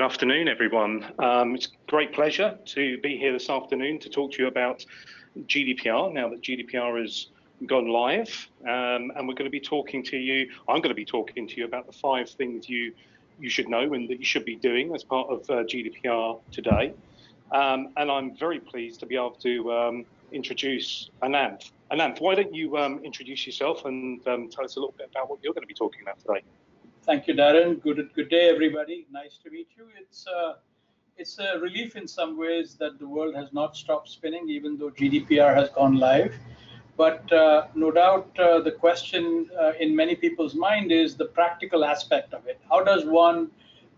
Good afternoon, everyone. Um, it's a great pleasure to be here this afternoon to talk to you about GDPR now that GDPR has gone live. Um, and we're going to be talking to you, I'm going to be talking to you about the five things you, you should know and that you should be doing as part of uh, GDPR today. Um, and I'm very pleased to be able to um, introduce Ananth. Ananth, why don't you um, introduce yourself and um, tell us a little bit about what you're going to be talking about today? Thank you, Darren. Good good day, everybody. Nice to meet you. It's uh, it's a relief in some ways that the world has not stopped spinning, even though GDPR has gone live. But uh, no doubt, uh, the question uh, in many people's mind is the practical aspect of it. How does one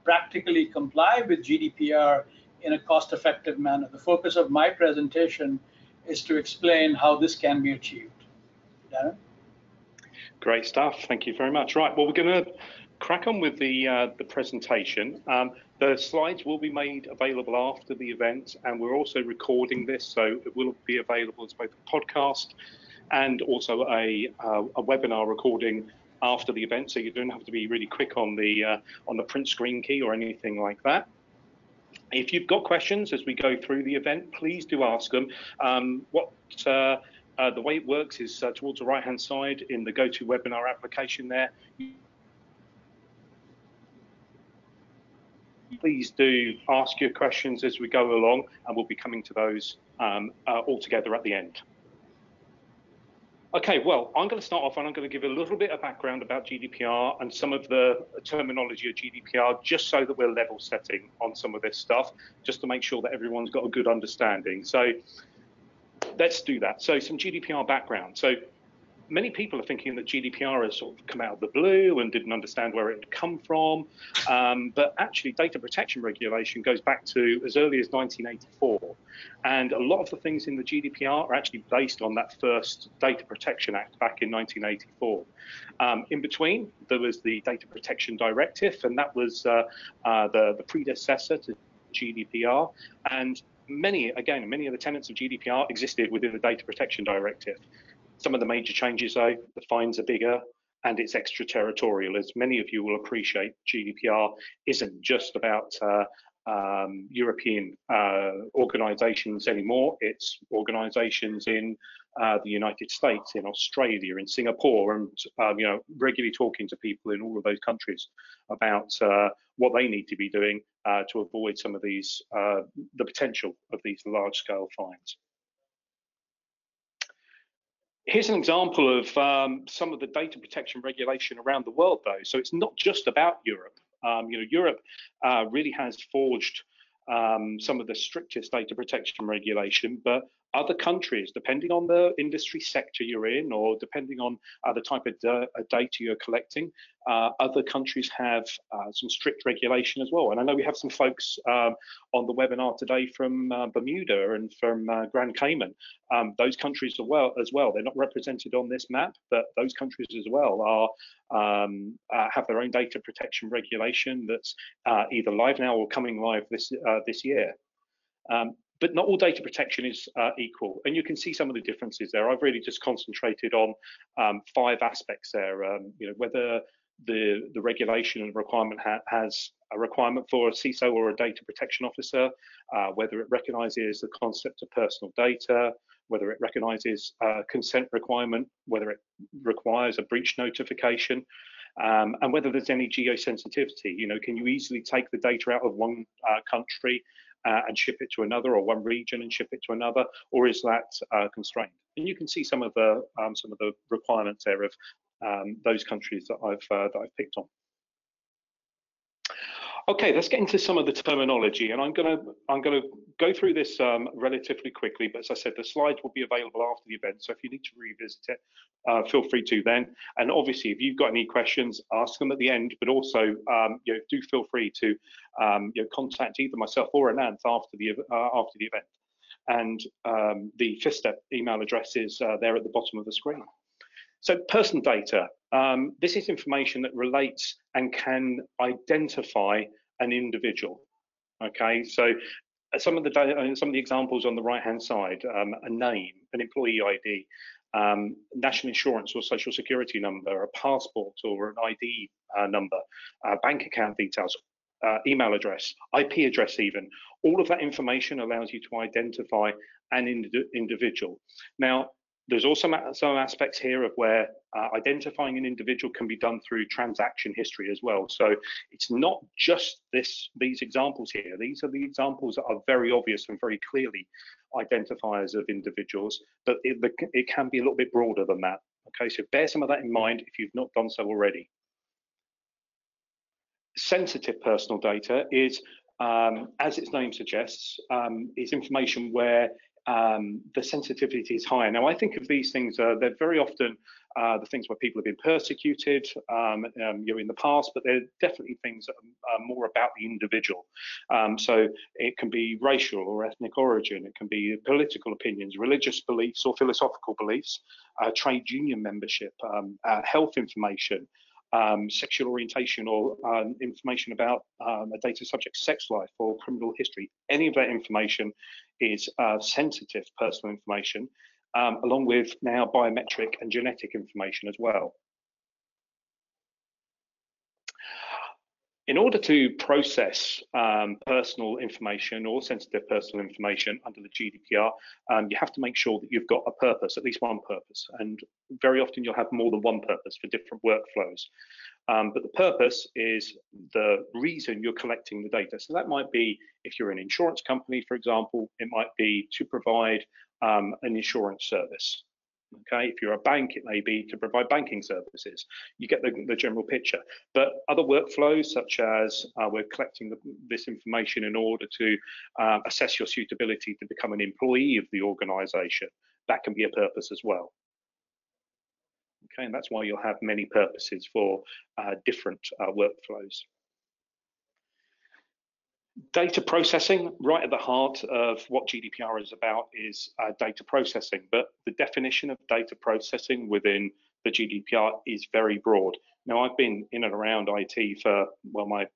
practically comply with GDPR in a cost-effective manner? The focus of my presentation is to explain how this can be achieved. Darren? Great stuff. Thank you very much. Right. Well, we're going to crack on with the uh, the presentation. Um, the slides will be made available after the event, and we're also recording this, so it will be available as both a podcast and also a, uh, a webinar recording after the event. So you don't have to be really quick on the uh, on the print screen key or anything like that. If you've got questions as we go through the event, please do ask them. Um, what uh, uh, the way it works is uh, towards the right hand side in the GoToWebinar application there. Please do ask your questions as we go along, and we'll be coming to those um, uh, all together at the end. Okay, well, I'm going to start off and I'm going to give a little bit of background about GDPR and some of the terminology of GDPR, just so that we're level setting on some of this stuff, just to make sure that everyone's got a good understanding. So let's do that. So some GDPR background. So many people are thinking that GDPR has sort of come out of the blue and didn't understand where it had come from. Um, but actually, data protection regulation goes back to as early as 1984. And a lot of the things in the GDPR are actually based on that first Data Protection Act back in 1984. Um, in between, there was the Data Protection Directive, and that was uh, uh, the, the predecessor to GDPR. And many, again, many of the tenets of GDPR existed within the Data Protection Directive. Some of the major changes, though, the fines are bigger and it's extraterritorial. As many of you will appreciate, GDPR isn't just about uh, um, European uh, organizations anymore. It's organizations in uh, the United States, in Australia, in Singapore, and um, you know regularly talking to people in all of those countries about uh, what they need to be doing uh, to avoid some of these uh, the potential of these large-scale fines. Here's an example of um, some of the data protection regulation around the world, though. So it's not just about Europe. Um, you know, Europe uh, really has forged um, some of the strictest data protection regulation, but other countries, depending on the industry sector you're in or depending on uh, the type of uh, data you're collecting, uh, other countries have uh, some strict regulation as well. And I know we have some folks um, on the webinar today from uh, Bermuda and from uh, Grand Cayman. Um, those countries as well, as well, they're not represented on this map, but those countries as well are um, have their own data protection regulation that's either live now or coming live this this year. Um, but not all data protection is uh, equal. And you can see some of the differences there. I've really just concentrated on um, five aspects there. Um, you know, whether the, the regulation and requirement ha has a requirement for a CISO or a data protection officer, uh, whether it recognizes the concept of personal data, whether it recognizes a consent requirement, whether it requires a breach notification, um, and whether there's any geosensitivity. You know, can you easily take the data out of one uh, country uh, and ship it to another, or one region and ship it to another, or is that uh, constrained? And you can see some of the um, some of the requirements there of um, those countries that I've uh, that I've picked on. Okay, let's get into some of the terminology, and I'm going to I'm going to go through this um, relatively quickly. But as I said, the slides will be available after the event, so if you need to revisit it, uh, feel free to then. And obviously, if you've got any questions, ask them at the end. But also, um, you know, do feel free to um, you know, contact either myself or Ananth after the uh, after the event. And um, the fifth email address is uh, there at the bottom of the screen. So personal data, um, this is information that relates and can identify an individual. Okay, so uh, some of the uh, some of the examples on the right-hand side, um, a name, an employee ID, um, national insurance or social security number, a passport or an ID uh, number, uh, bank account details, uh, email address, IP address even. All of that information allows you to identify an ind individual. Now, there's also some aspects here of where uh, identifying an individual can be done through transaction history as well. So it's not just this these examples here. These are the examples that are very obvious and very clearly identifiers of individuals, but it, it can be a little bit broader than that. Okay, so bear some of that in mind if you've not done so already. Sensitive personal data is, um, as its name suggests, um, is information where um, the sensitivity is higher. Now, I think of these things, uh, they're very often uh, the things where people have been persecuted um, um, you know, in the past, but they're definitely things that are more about the individual. Um, so it can be racial or ethnic origin, it can be political opinions, religious beliefs or philosophical beliefs, uh, trade union membership, um, uh, health information, um, sexual orientation or um, information about um, a data subject's sex life or criminal history. Any of that information is uh, sensitive personal information, um, along with now biometric and genetic information as well. In order to process um, personal information or sensitive personal information under the GDPR, um, you have to make sure that you've got a purpose, at least one purpose. And very often you'll have more than one purpose for different workflows. Um, but the purpose is the reason you're collecting the data. So that might be if you're an insurance company, for example, it might be to provide um, an insurance service. Okay, if you're a bank, it may be to provide banking services. You get the, the general picture. But other workflows, such as uh, we're collecting the, this information in order to uh, assess your suitability to become an employee of the organization, that can be a purpose as well. Okay, and that's why you'll have many purposes for uh, different uh, workflows data processing, right at the heart of what GDPR is about, is uh, data processing. But the definition of data processing within the GDPR is very broad. Now, I've been in and around IT for well, my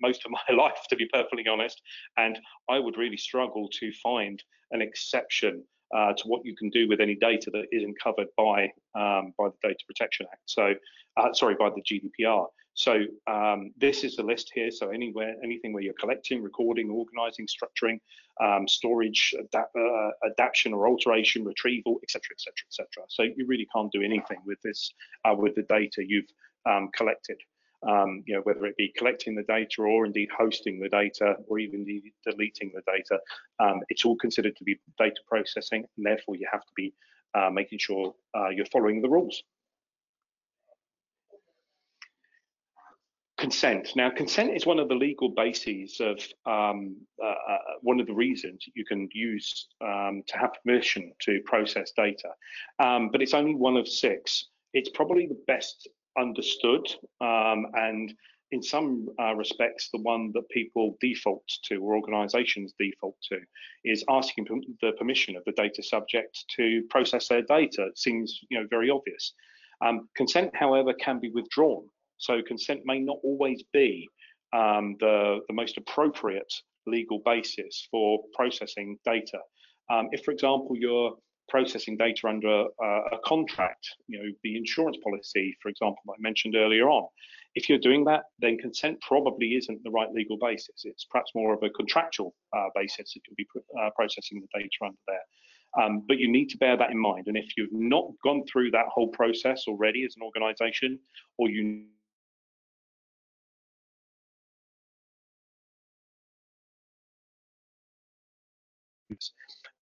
most of my life, to be perfectly honest, and I would really struggle to find an exception uh, to what you can do with any data that isn't covered by um, by the Data Protection Act. So, uh, sorry, by the GDPR. So um, this is the list here. So anywhere, anything where you're collecting, recording, organizing, structuring, um, storage, adapt, uh, adaptation or alteration, retrieval, etc., etc., etc. So you really can't do anything with this, uh, with the data you've um, collected. Um, you know, whether it be collecting the data or indeed hosting the data or even deleting the data, um, it's all considered to be data processing, and therefore you have to be uh, making sure uh, you're following the rules. Consent. Now, consent is one of the legal bases of um, uh, uh, one of the reasons you can use um, to have permission to process data, um, but it's only one of six. It's probably the best understood um, and in some uh, respects, the one that people default to or organizations default to is asking the permission of the data subject to process their data. It seems you know, very obvious. Um, consent, however, can be withdrawn so consent may not always be um, the, the most appropriate legal basis for processing data. Um, if, for example, you're processing data under uh, a contract, you know, the insurance policy, for example, I mentioned earlier on, if you're doing that, then consent probably isn't the right legal basis. It's perhaps more of a contractual uh, basis that you'll be uh, processing the data under there. Um, but you need to bear that in mind. And if you've not gone through that whole process already as an organization, or you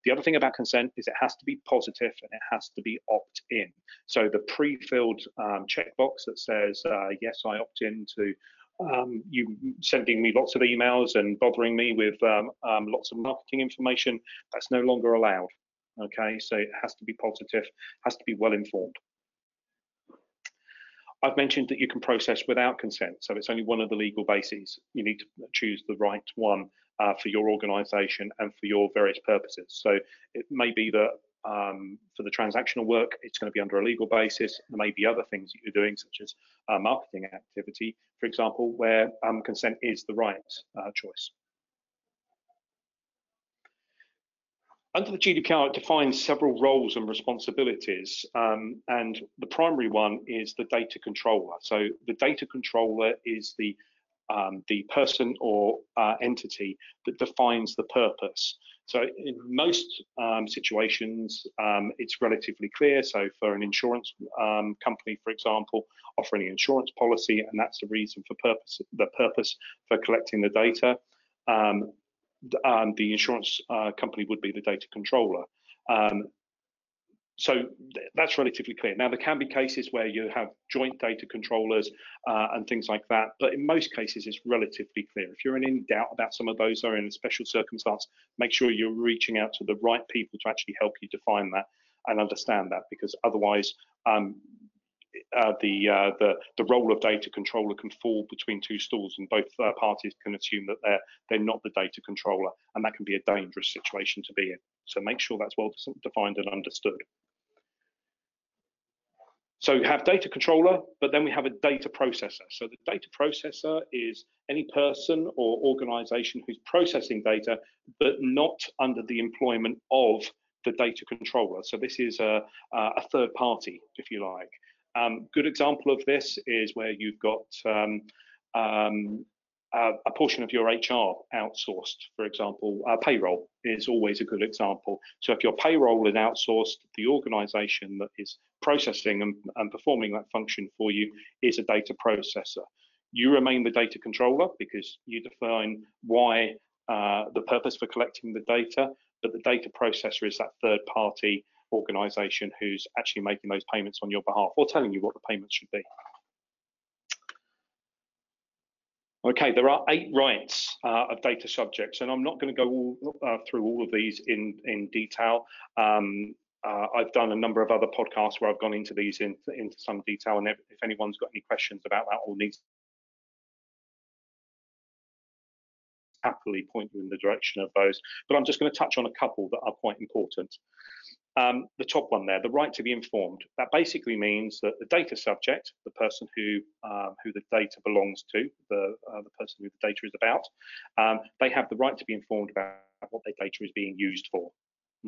The other thing about consent is it has to be positive and it has to be opt-in. So the pre-filled um, checkbox that says, uh, yes, I opt in to um, you sending me lots of emails and bothering me with um, um, lots of marketing information, that's no longer allowed. Okay, so it has to be positive, has to be well informed. I've mentioned that you can process without consent, so it's only one of the legal bases. You need to choose the right one uh, for your organization and for your various purposes. So it may be that um, for the transactional work, it's going to be under a legal basis. There may be other things that you're doing, such as uh, marketing activity, for example, where um, consent is the right uh, choice. Under the GDPR, it defines several roles and responsibilities, um, and the primary one is the data controller. So the data controller is the um, the person or uh, entity that defines the purpose. So in most um, situations, um, it's relatively clear. So for an insurance um, company, for example, offering an insurance policy, and that's the reason for purpose, the purpose for collecting the data, um, um, the insurance uh, company would be the data controller. So that's relatively clear. Now, there can be cases where you have joint data controllers uh, and things like that, but in most cases, it's relatively clear. If you're in doubt about some of those or in a special circumstance, make sure you're reaching out to the right people to actually help you define that and understand that, because otherwise, um, uh, the, uh, the the role of data controller can fall between two stools, and both uh, parties can assume that they're they're not the data controller, and that can be a dangerous situation to be in. So make sure that's well defined and understood. So you have data controller, but then we have a data processor. So the data processor is any person or organization who's processing data, but not under the employment of the data controller. So this is a, a third party, if you like. Um, good example of this is where you've got um, um, uh, a portion of your HR outsourced, for example, uh, payroll is always a good example. So if your payroll is outsourced, the organization that is processing and, and performing that function for you is a data processor. You remain the data controller because you define why uh, the purpose for collecting the data, but the data processor is that third party organization who's actually making those payments on your behalf or telling you what the payments should be. Okay, there are eight rights uh, of data subjects, and I'm not going to go all, uh, through all of these in, in detail. Um, uh, I've done a number of other podcasts where I've gone into these in, into some detail, and if, if anyone's got any questions about that or needs happily point you in the direction of those. But I'm just going to touch on a couple that are quite important. Um, the top one there, the right to be informed. That basically means that the data subject, the person who um, who the data belongs to, the uh, the person who the data is about, um, they have the right to be informed about what their data is being used for.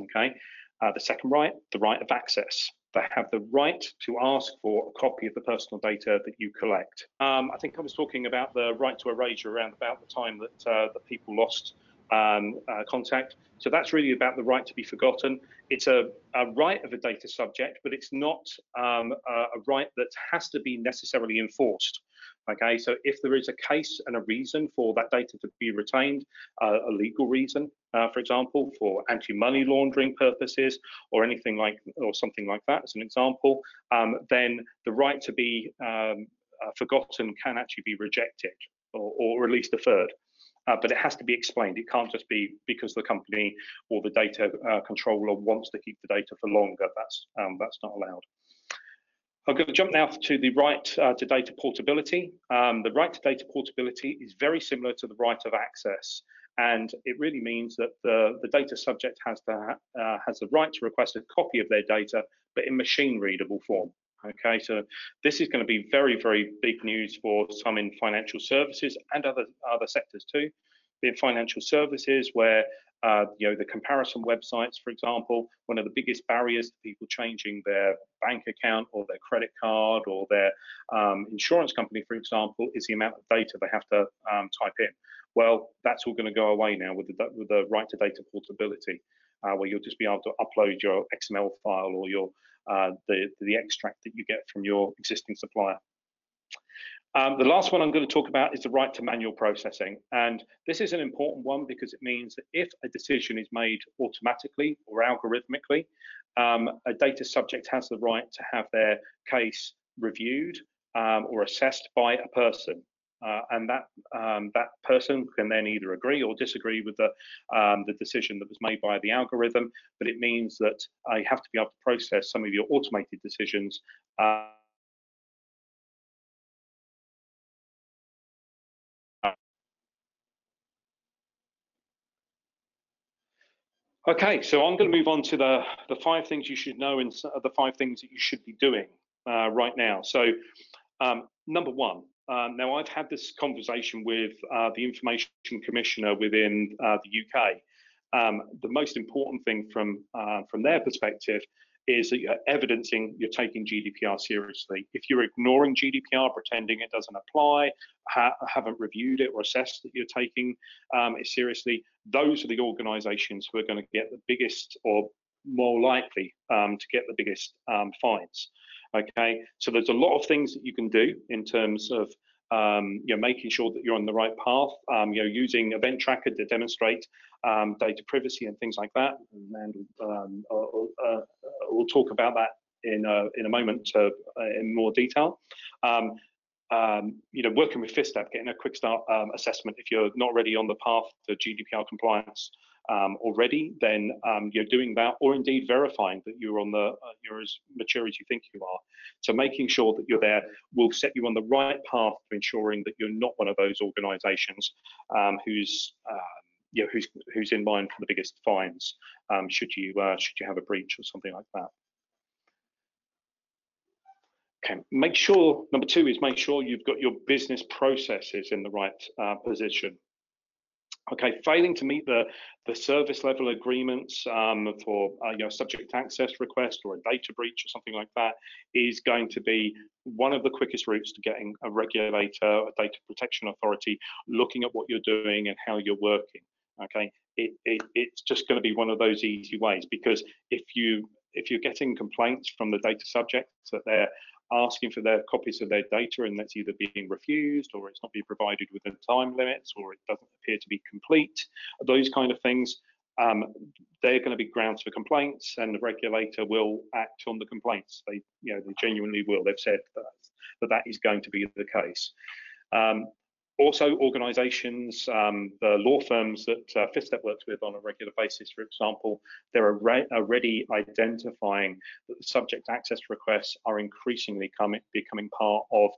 Okay. Uh, the second right, the right of access. They have the right to ask for a copy of the personal data that you collect. Um, I think I was talking about the right to erasure around about the time that uh, that people lost um, uh, contact. So that's really about the right to be forgotten. It's a, a right of a data subject, but it's not um, a, a, right that has to be necessarily enforced. Okay, so if there is a case and a reason for that data to be retained, uh, a legal reason, uh, for example, for anti-money laundering purposes or anything like, or something like that, as an example, um, then the right to be um, uh, forgotten can actually be rejected or, or at least deferred uh, but it has to be explained. It can't just be because the company or the data uh, controller wants to keep the data for longer. That's um, that's not allowed. I'm going to jump now to the right uh, to data portability. Um, the right to data portability is very similar to the right of access, and it really means that the, the data subject has to ha uh, has the right to request a copy of their data, but in machine readable form. Okay, so this is going to be very, very big news for some in financial services and other other sectors too. In financial services, where uh, you know the comparison websites, for example, one of the biggest barriers to people changing their bank account or their credit card or their um, insurance company, for example, is the amount of data they have to um, type in. Well, that's all going to go away now with the, with the right to data portability, uh, where you'll just be able to upload your XML file or your uh, the, the extract that you get from your existing supplier. Um, the last one I'm going to talk about is the right to manual processing. And this is an important one because it means that if a decision is made automatically or algorithmically, um, a data subject has the right to have their case reviewed um, or assessed by a person. Uh, and that um, that person can then either agree or disagree with the um, the decision that was made by the algorithm. But it means that uh, you have to be able to process some of your automated decisions. Uh, Okay, so I'm going to move on to the, the five things you should know and the five things that you should be doing uh, right now. So, um, number one, um, now, I've had this conversation with uh, the Information Commissioner within uh, the UK. Um, the most important thing from uh, from their perspective is that you're evidencing you're taking GDPR seriously. If you're ignoring GDPR, pretending it doesn't apply, ha haven't reviewed it or assessed that you're taking um, it seriously, those are the organizations who are going to get the biggest or more likely um, to get the biggest um, fines. Okay, so there's a lot of things that you can do in terms of um, you know, making sure that you're on the right path, um, you know, using Event Tracker to demonstrate um, data privacy and things like that. And um, uh, we'll talk about that in a, in a moment uh, in more detail. Um, um, you know, working with FifthStep, getting a quick start assessment if you're not already on the path to GDPR compliance um, already, then um, you're doing that, or indeed verifying that you're on the uh, you're as mature as you think you are. So making sure that you're there will set you on the right path to ensuring that you're not one of those organisations um, who's um, you know, who's who's in line for the biggest fines um, should you uh, should you have a breach or something like that. Okay, make sure number two is make sure you've got your business processes in the right uh, position. Okay, failing to meet the, the service level agreements um, for uh, you know, subject access request or a data breach or something like that is going to be one of the quickest routes to getting a regulator, a data protection authority, looking at what you're doing and how you're working. Okay, it, it, it's just going to be one of those easy ways because if you if you're getting complaints from the data subjects that they're asking for their copies of their data and that's either being refused or it's not being provided within time limits or it doesn't appear to be complete, those kind of things, um, they're going to be grounds for complaints and the regulator will act on the complaints. They, you know, they genuinely will. They've said that that, that is going to be the case. Um, also organizations, um, the law firms that uh, works with on a regular basis, for example, they're already identifying that the subject access requests are increasingly coming, becoming part of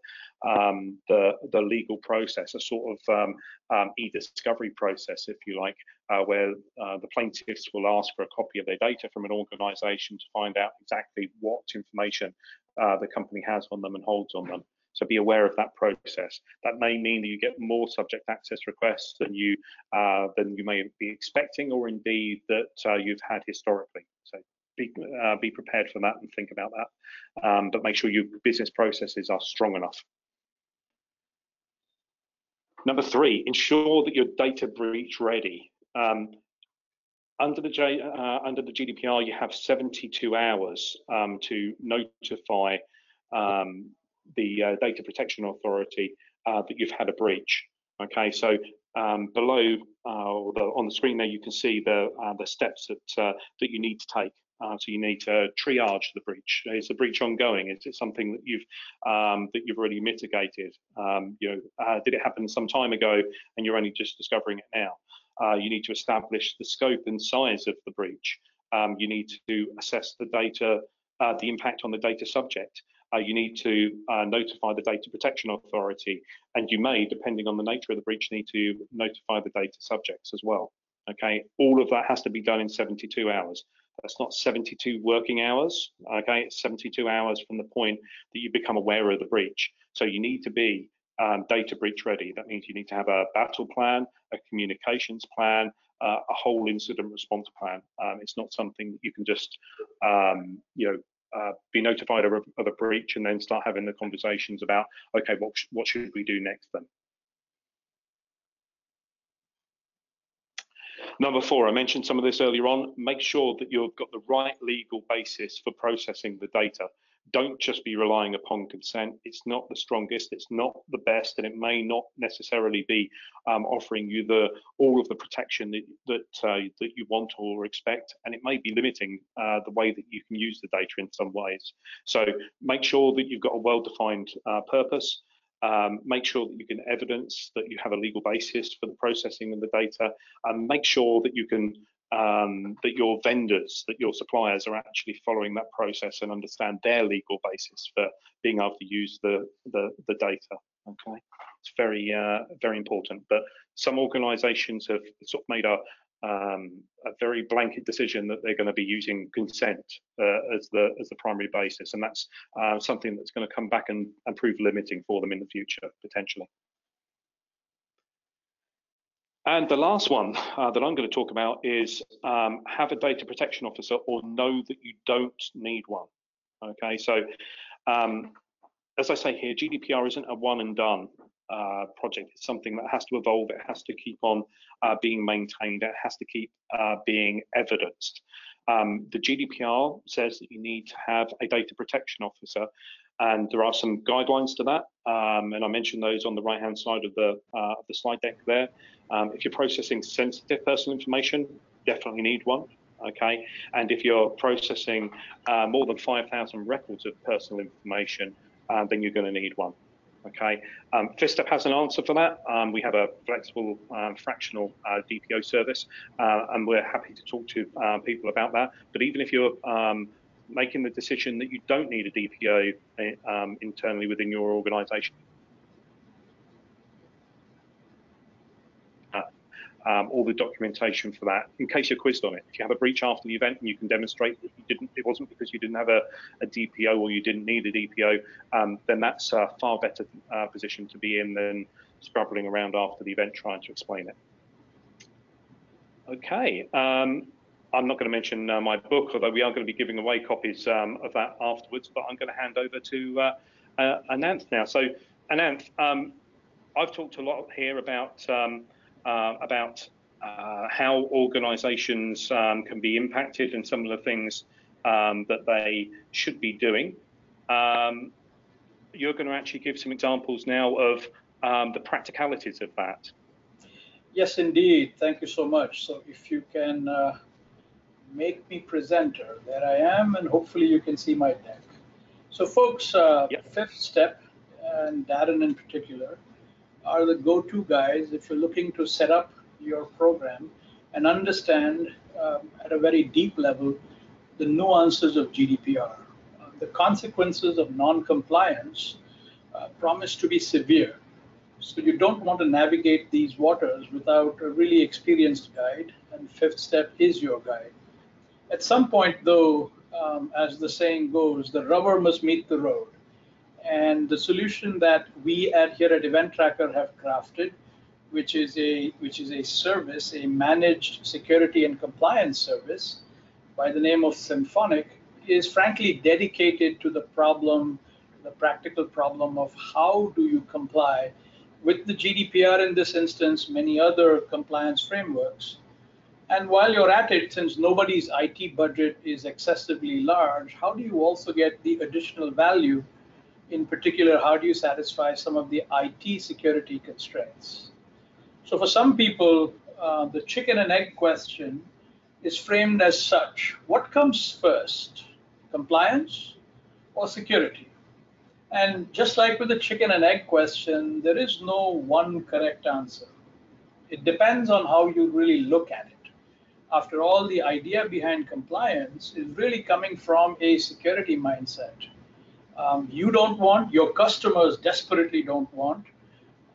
um, the, the legal process, a sort of um, um, e-discovery process, if you like, uh, where uh, the plaintiffs will ask for a copy of their data from an organization to find out exactly what information uh, the company has on them and holds on them. So be aware of that process. That may mean that you get more subject access requests than you uh, than you may be expecting, or indeed that uh, you've had historically. So be uh, be prepared for that and think about that. Um, but make sure your business processes are strong enough. Number three, ensure that your data breach ready. Um, under the, J, uh, under the GDPR, you have 72 hours um, to notify um, the uh, Data Protection Authority uh, that you've had a breach. Okay, so um, below uh, the, on the screen there, you can see the uh, the steps that uh, that you need to take. Uh, so you need to triage the breach. Is the breach ongoing? Is it something that you've um, that you've already mitigated? Um, you know, did it happen some time ago and you're only just discovering it now? you need to establish the scope and size of the breach. Um, you need to assess the data, the impact on the data subject uh, you need to uh, notify the Data Protection Authority, and you may, depending on the nature of the breach, need to notify the data subjects as well. Okay, all of that has to be done in 72 hours. That's not 72 working hours. Okay, it's 72 hours from the point that you become aware of the breach. So you need to be um, data breach ready. That means you need to have a battle plan, a communications plan, uh, a whole incident response plan. Um, it's not something that you can just, um, you know, uh, be notified of a, of a, breach and then start having the conversations about okay what sh what should we do next then? Number four i mentioned some of this earlier on. Make sure that you've got the right legal basis for processing the data don't just be relying upon consent. It's not the strongest, it's not the best, and it may not necessarily be um, offering you the all of the protection that that, uh, that you want or expect, and it may be limiting uh, the way that you can use the data in some ways. So make sure that you've got a well-defined uh, purpose. Um, make sure that you can evidence that you have a legal basis for the processing of the data, and make sure that you can um, that your vendors, that your suppliers are actually following that process and understand their legal basis for being able to use the the, the data. Okay, it's very uh, very important. But some organisations have sort of made a um, a very blanket decision that they're going to be using consent uh, as the as the primary basis, and that's uh, something that's going to come back and, and prove limiting for them in the future potentially. And the last one uh, that I'm going to talk about is um, have a data protection officer or know that you don't need one. Okay, so um, as I say here, GDPR isn't a one and done uh, project. It's something that has to evolve. It has to keep on uh, being maintained. It has to keep uh, being evidenced. Um, the GDPR says that you need to have a data protection officer, and there are some guidelines to that. Um, and I mentioned those on the right-hand side of the uh, of the slide deck there. Um, if you're processing sensitive personal information, definitely need one. Okay, and if you're processing uh, more than 5,000 records of personal information, uh, then you're going to need one. Okay, um, FifthStep has an answer for that. Um, we have a flexible um, fractional uh, DPO service, uh, and we're happy to talk to uh, people about that. But even if you're um, making the decision that you don't need a DPO um, internally within your organization, um, all the documentation for that in case you're quizzed on it. If you have a breach after the event and you can demonstrate that you didn't, it wasn't because you didn't have a, a DPO or you didn't need a DPO, um, then that's a far better uh, position to be in than scrabbling around after the event trying to explain it. Okay. Um, I'm not going to mention uh, my book, although we are going to be giving away copies um, of that afterwards, but I'm going to hand over to uh, uh, Ananth now. So, Ananth, um, I've talked a lot here about um, uh, about uh, how organizations um, can be impacted and some of the things um, that they should be doing. Um, you're going to actually give some examples now of um, the practicalities of that. Yes, indeed. Thank you so much. So if you can uh, make me presenter, there I am, and hopefully you can see my deck. So folks, uh, yep. FifthStep, and Darren in particular, are the go-to guys if you're looking to set up your program and understand um, at a very deep level the nuances of GDPR. Uh, the consequences of non-compliance uh, promise to be severe. So you don't want to navigate these waters without a really experienced guide, and Fifth Step is your guide. At some point, though, um, as the saying goes, the rubber must meet the road. And the solution that we at here at Event Tracker have crafted, which is a which is a service, a managed security and compliance service by the name of SIEMphonic, is frankly dedicated to the problem, the practical problem of how do you comply with the GDPR in this instance, many other compliance frameworks. And while you're at it, since nobody's IT budget is excessively large, how do you also get the additional value in particular, how do you satisfy some of the IT security constraints? So for some people, uh, the chicken and egg question is framed as such. What comes first, compliance or security? And just like with the chicken and egg question, there is no one correct answer. It depends on how you really look at it. After all, the idea behind compliance is really coming from a security mindset um, you don't want, your customers desperately don't want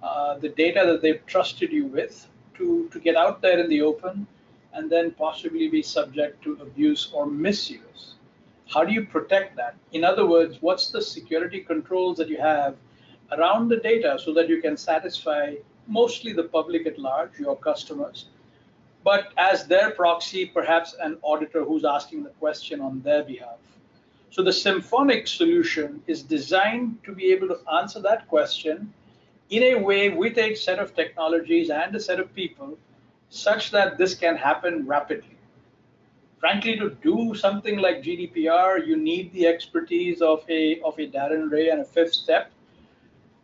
uh, the data that they've trusted you with to, to get out there in the open and then possibly be subject to abuse or misuse. How do you protect that? In other words, what's the security controls that you have around the data so that you can satisfy mostly the public at large, your customers, but as their proxy, perhaps an auditor who's asking the question on their behalf. So the SIEMphonic solution is designed to be able to answer that question in a way with a set of technologies and a set of people such that this can happen rapidly. Frankly, to do something like GDPR, you need the expertise of a, of a Darren Wray and a fifth step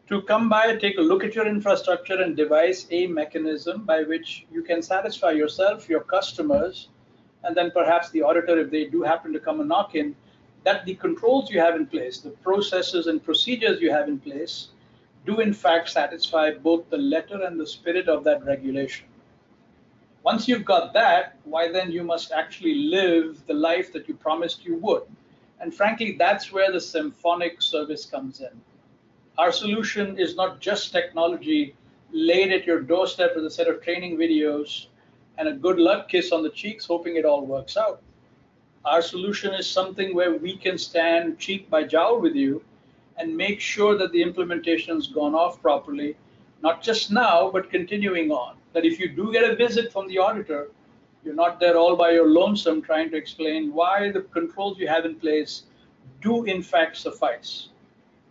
to come by, take a look at your infrastructure and devise a mechanism by which you can satisfy yourself, your customers, and then perhaps the auditor, if they do happen to come and knock in, that the controls you have in place, the processes and procedures you have in place, do in fact satisfy both the letter and the spirit of that regulation. Once you've got that, why then you must actually live the life that you promised you would. And frankly, that's where the SIEMphonic service comes in. Our solution is not just technology laid at your doorstep with a set of training videos and a good luck kiss on the cheeks, hoping it all works out. Our solution is something where we can stand cheek by jowl with you and make sure that the implementation has gone off properly, not just now, but continuing on. that if you do get a visit from the auditor, you're not there all by your lonesome trying to explain why the controls you have in place do in fact suffice.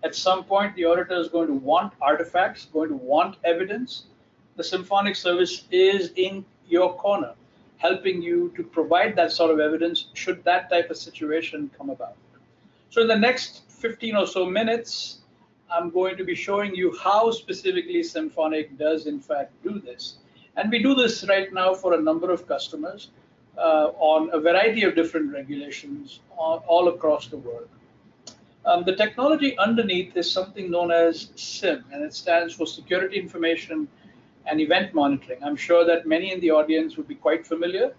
At some point, the auditor is going to want artifacts, going to want evidence. The SIEMphonic service is in your corner, helping you to provide that sort of evidence should that type of situation come about. So in the next 15 or so minutes, I'm going to be showing you how specifically SIEMphonic does in fact do this. And we do this right now for a number of customers uh, on a variety of different regulations all, all across the world. Um, the technology underneath is something known as SIEM, and it stands for Security Information and Event Monitoring. I'm sure that many in the audience would be quite familiar.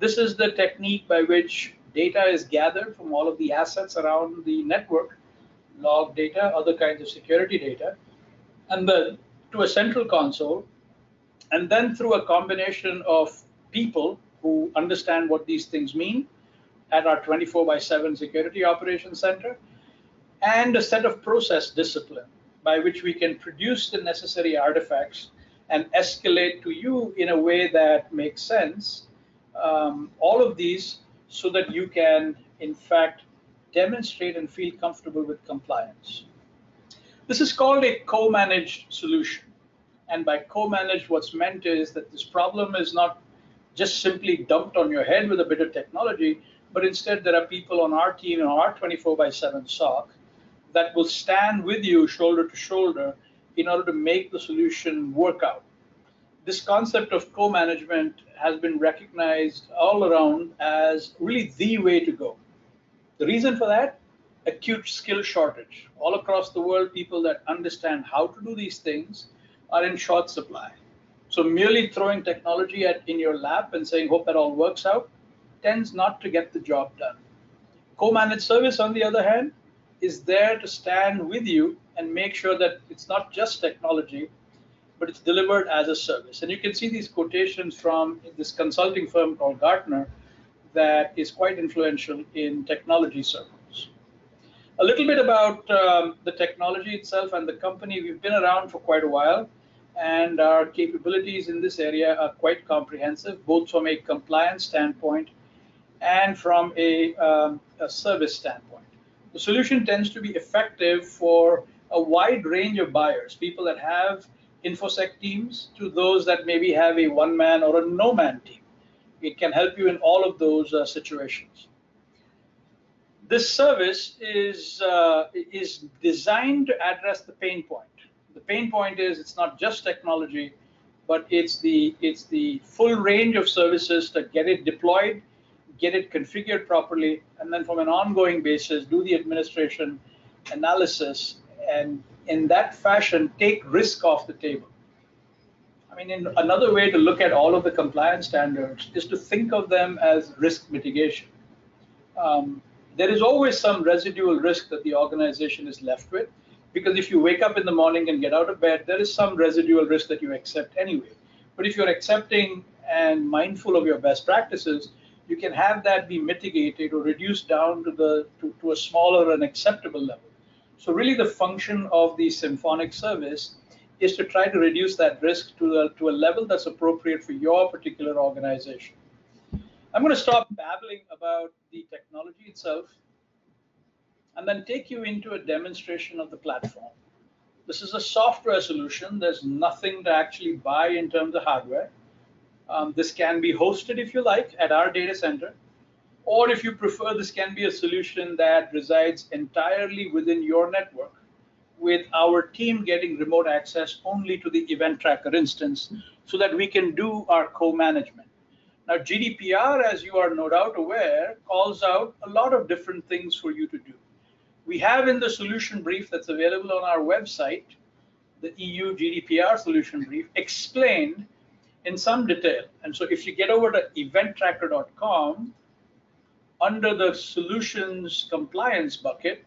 This is the technique by which data is gathered from all of the assets around the network, log data, other kinds of security data, and then to a central console, and then through a combination of people who understand what these things mean at our 24 by 7 security operations center, and a set of process discipline by which we can produce the necessary artifacts and escalate to you in a way that makes sense. Um, all of these so that you can, in fact, demonstrate and feel comfortable with compliance. This is called a co-managed solution. And by co-managed, what's meant is that this problem is not just simply dumped on your head with a bit of technology, but instead there are people on our team in our 24 by 7 SOC that will stand with you shoulder to shoulder in order to make the solution work out. This concept of co-management has been recognized all around as really the way to go. The reason for that? Acute skill shortage. All across the world, people that understand how to do these things are in short supply. So merely throwing technology at, in your lap and saying, hope that all works out, tends not to get the job done. Co-managed service, on the other hand, is there to stand with you and make sure that it's not just technology, but it's delivered as a service. And you can see these quotations from this consulting firm called Gartner that is quite influential in technology circles. A little bit about um, the technology itself and the company. We've been around for quite a while, and our capabilities in this area are quite comprehensive, both from a compliance standpoint and from a, um, a service standpoint. The solution tends to be effective for a wide range of buyers, people that have InfoSec teams to those that maybe have a one-man or a no-man team. It can help you in all of those uh, situations. This service is, uh, is designed to address the pain point. The pain point is it's not just technology, but it's the, it's the full range of services to get it deployed, get it configured properly, and then from an ongoing basis, do the administration analysis and in that fashion take risk off the table. I mean, another way to look at all of the compliance standards is to think of them as risk mitigation. Um, there is always some residual risk that the organization is left with, because if you wake up in the morning and get out of bed, there is some residual risk that you accept anyway. But if you're accepting and mindful of your best practices, you can have that be mitigated or reduced down to the to, to a smaller and acceptable level. So really the function of the SIEMphonic service is to try to reduce that risk to, a to a level that's appropriate for your particular organization. I'm going to stop babbling about the technology itself and then take you into a demonstration of the platform. This is a software solution. There's nothing to actually buy in terms of hardware. Um, this can be hosted if you like at our data center. Or if you prefer, this can be a solution that resides entirely within your network with our team getting remote access only to the event tracker instance so that we can do our co-management. Now, GDPR, as you are no doubt aware, calls out a lot of different things for you to do. We have in the solution brief that's available on our website, the EU GDPR solution brief, explained in some detail. And so if you get over to eventtracker.com, under the solutions compliance bucket,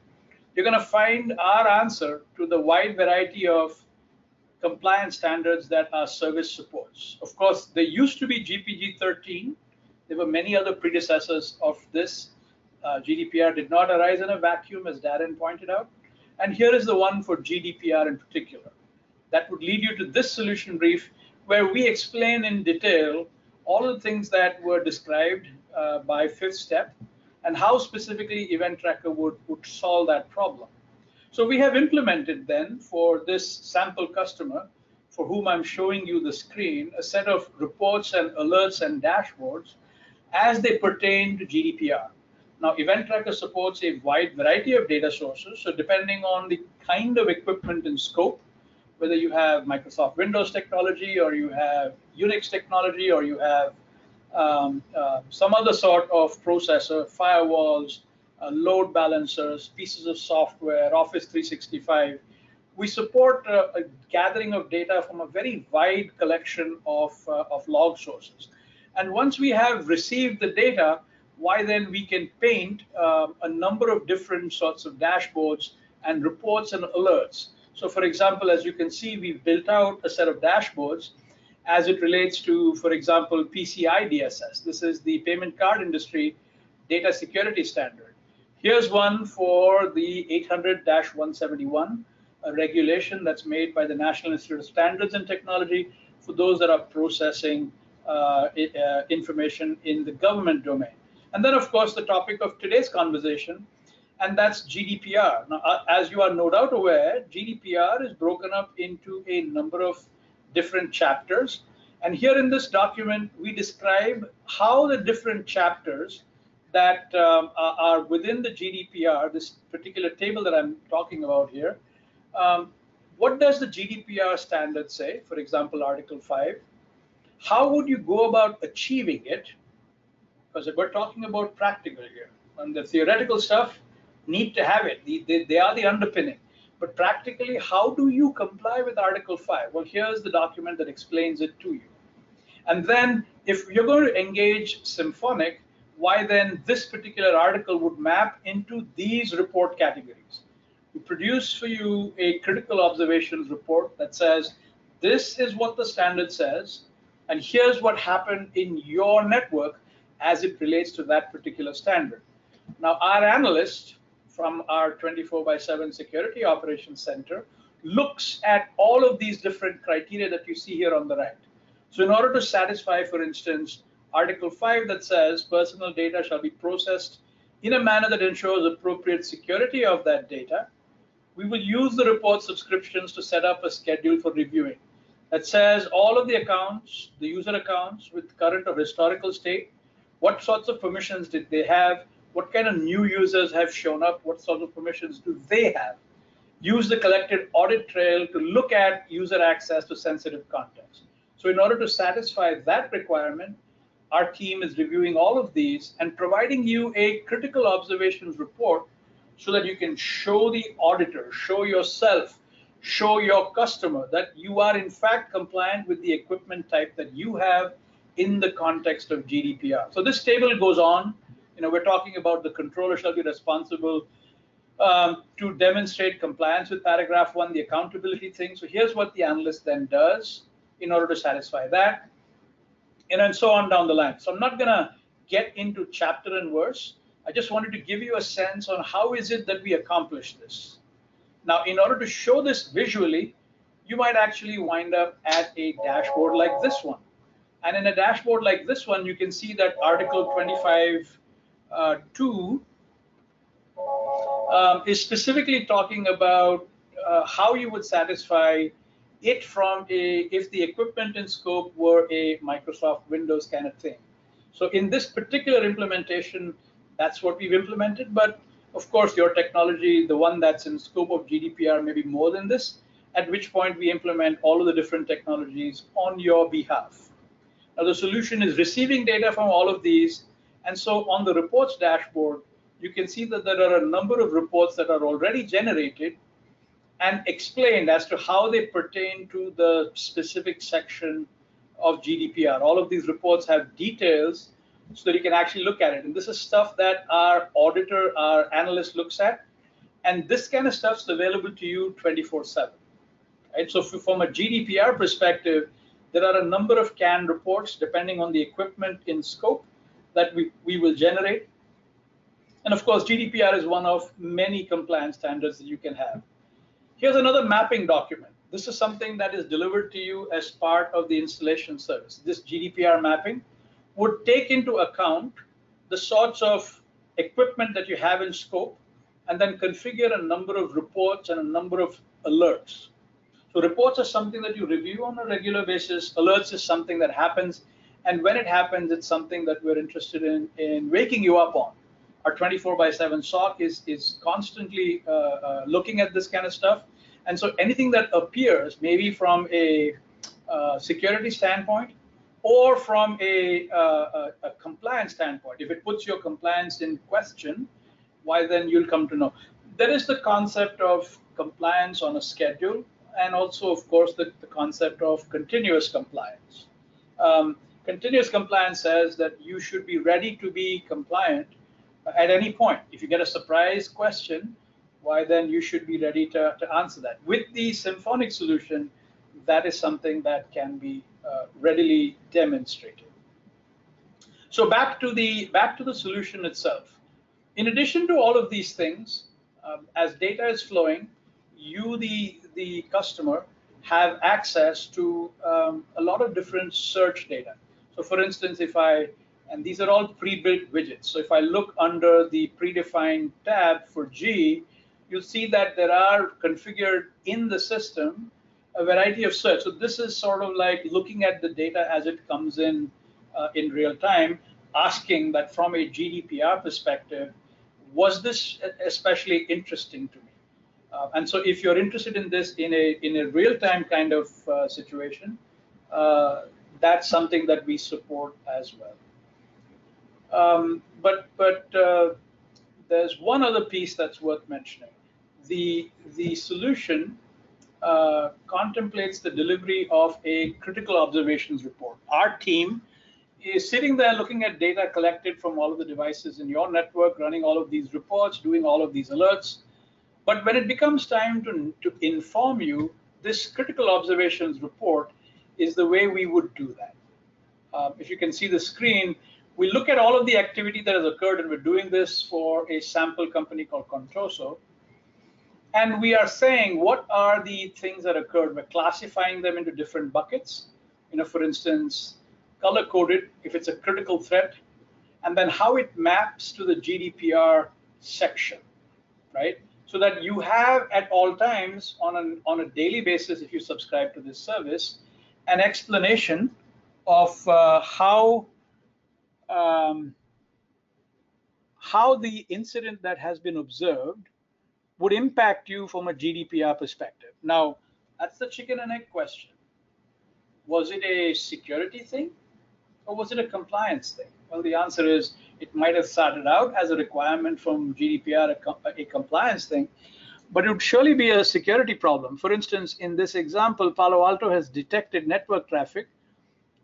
you're going to find our answer to the wide variety of compliance standards that our service supports. Of course, there used to be GPG 13. There were many other predecessors of this. Uh, GDPR did not arise in a vacuum, as Darren pointed out. And here is the one for GDPR in particular. That would lead you to this solution brief where we explain in detail all the things that were described uh, by FifthStep and how specifically Event Tracker would, would solve that problem. So we have implemented then for this sample customer for whom I'm showing you the screen, a set of reports and alerts and dashboards as they pertain to GDPR. Now, Event Tracker supports a wide variety of data sources. So depending on the kind of equipment and scope, whether you have Microsoft Windows technology or you have Unix technology or you have um, uh, some other sort of processor, firewalls, uh, load balancers, pieces of software, Office 365. We support uh, a gathering of data from a very wide collection of, uh, of log sources. And once we have received the data, why then we can paint um, a number of different sorts of dashboards and reports and alerts. So for example, as you can see, we've built out a set of dashboards as it relates to, for example, PCI DSS. This is the payment card industry data security standard. Here's one for the 800-171, a regulation that's made by the National Institute of Standards and Technology for those that are processing uh, uh, information in the government domain. And then, of course, the topic of today's conversation, and that's GDPR. Now, uh, as you are no doubt aware, GDPR is broken up into a number of different chapters. And here in this document, we describe how the different chapters that um, are within the GDPR, this particular table that I'm talking about here, um, what does the GDPR standard say? For example, Article 5. How would you go about achieving it? Because we're talking about practical here. And the theoretical stuff need to have it. They, they, they are the underpinning. But practically, how do you comply with Article 5? Well, here's the document that explains it to you. And then if you're going to engage SIEMphonic, why then this particular article would map into these report categories. We produce for you a critical observations report that says, this is what the standard says, and here's what happened in your network as it relates to that particular standard. Now, our analyst from our 24 by 7 security operations center looks at all of these different criteria that you see here on the right. So in order to satisfy, for instance, Article 5 that says personal data shall be processed in a manner that ensures appropriate security of that data, we will use the report subscriptions to set up a schedule for reviewing that says all of the accounts, the user accounts with current or historical state, what sorts of permissions did they have, what kind of new users have shown up, what sort of permissions do they have. Use the collected audit trail to look at user access to sensitive context. So in order to satisfy that requirement, our team is reviewing all of these and providing you a critical observations report so that you can show the auditor, show yourself, show your customer that you are in fact compliant with the equipment type that you have in the context of GDPR. So this table goes on. You know, we're talking about the controller shall be responsible um, to demonstrate compliance with paragraph one, the accountability thing. So here's what the analyst then does in order to satisfy that and then so on down the line. So I'm not going to get into chapter and verse. I just wanted to give you a sense on how is it that we accomplish this. Now, in order to show this visually, you might actually wind up at a dashboard like this one. And in a dashboard like this one, you can see that Article 25 uh, 2 um, is specifically talking about uh, how you would satisfy it from a if the equipment and scope were a Microsoft Windows kind of thing. So in this particular implementation, that's what we've implemented. But of course, your technology, the one that's in scope of GDPR, may be more than this. At which point we implement all of the different technologies on your behalf. Now the solution is receiving data from all of these. And so on the reports dashboard, you can see that there are a number of reports that are already generated and explained as to how they pertain to the specific section of GDPR. All of these reports have details so that you can actually look at it. And this is stuff that our auditor, our analyst looks at. And this kind of stuff is available to you 24 7. Right? So from a GDPR perspective, there are a number of CAN reports depending on the equipment in scope that we, we will generate. And of course, GDPR is one of many compliance standards that you can have. Here's another mapping document. this is something that is delivered to you as part of the installation service. This GDPR mapping would take into account the sorts of equipment that you have in scope and then configure a number of reports and a number of alerts. So reports are something that you review on a regular basis. Alerts is something that happens. And when it happens, it's something that we're interested in, in waking you up on. Our 24 by 7 SOC is, is constantly uh, uh, looking at this kind of stuff and so anything that appears, maybe from a uh, security standpoint or from a, uh, a, a, compliance standpoint, if it puts your compliance in question, why then you'll come to know. There is the concept of compliance on a schedule, and also, of course, the, the concept of continuous compliance. Um, continuous compliance says that you should be ready to be compliant at any point. If you get a surprise question, why then you should be ready to, to answer that. With the SIEMphonic solution, that is something that can be uh, readily demonstrated. So back to the back to the solution itself. In addition to all of these things, um, as data is flowing, you the the customer have access to um, a lot of different search data. So for instance, if I and these are all pre-built widgets. So if I look under the predefined tab for G, you'll see that there are configured in the system a variety of search. So this is sort of like looking at the data as it comes in uh, in real time, asking that from a GDPR perspective, was this especially interesting to me? Uh, and so if you're interested in this in a in a real-time kind of uh, situation, uh, that's something that we support as well. Um, but but uh, there's one other piece that's worth mentioning the, the solution uh, contemplates the delivery of a critical observations report. Our team is sitting there looking at data collected from all of the devices in your network, running all of these reports, doing all of these alerts. But when it becomes time to, to inform you, this critical observations report is the way we would do that. Um, if you can see the screen, we look at all of the activity that has occurred, and we're doing this for a sample company called Contoso and we are saying what are the things that occurred. We're classifying them into different buckets. You know, for instance, color coded if it's a critical threat, and then how it maps to the GDPR section, right? So that you have at all times on an on a daily basis, if you subscribe to this service, an explanation of uh, how um, how the incident that has been observed would impact you from a GDPR perspective. Now, that's the chicken and egg question. Was it a security thing or was it a compliance thing? Well, the answer is it might have started out as a requirement from GDPR, a, a compliance thing, but it would surely be a security problem. For instance, in this example, Palo Alto has detected network traffic,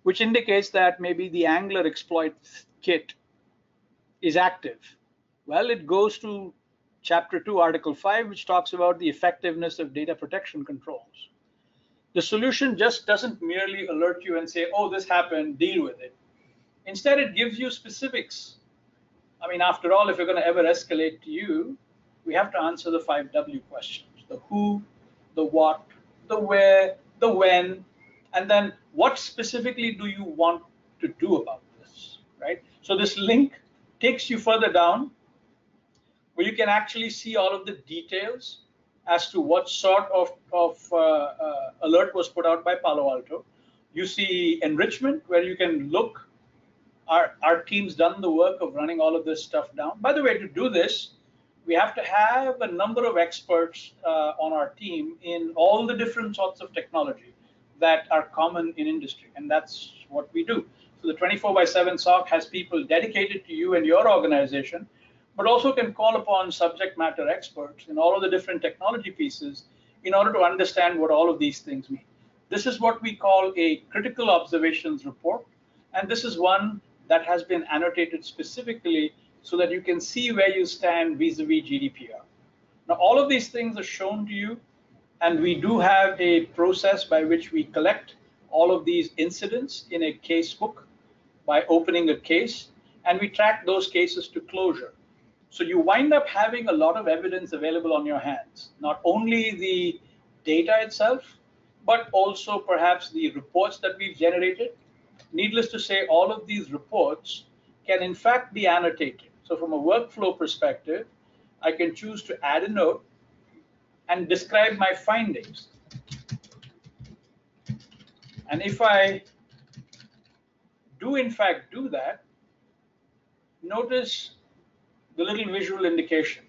which indicates that maybe the Angler exploit kit is active. Well, it goes to chapter 2, article 5, which talks about the effectiveness of data protection controls. The solution just doesn't merely alert you and say, oh, this happened, deal with it. Instead, it gives you specifics. I mean, after all, if you're going to ever escalate to you, we have to answer the five W questions the who, the what, the where, the when, and then what specifically do you want to do about this, right? So this link takes you further down where you can actually see all of the details as to what sort of, of uh, uh, alert was put out by Palo Alto. You see enrichment, where you can look. Our, our team's done the work of running all of this stuff down. By the way, to do this, we have to have a number of experts uh, on our team in all the different sorts of technology that are common in industry, and that's what we do. So the 24 by 7 SOC has people dedicated to you and your organization but also can call upon subject matter experts in all of the different technology pieces in order to understand what all of these things mean. This is what we call a critical observations report, and this is one that has been annotated specifically so that you can see where you stand vis-a-vis GDPR. Now, all of these things are shown to you, and we do have a process by which we collect all of these incidents in a case book by opening a case, and we track those cases to closure. So you wind up having a lot of evidence available on your hands, not only the data itself, but also perhaps the reports that we've generated. Needless to say, all of these reports can in fact be annotated. So from a workflow perspective, I can choose to add a note and describe my findings. And if I do in fact do that, notice the little visual indication.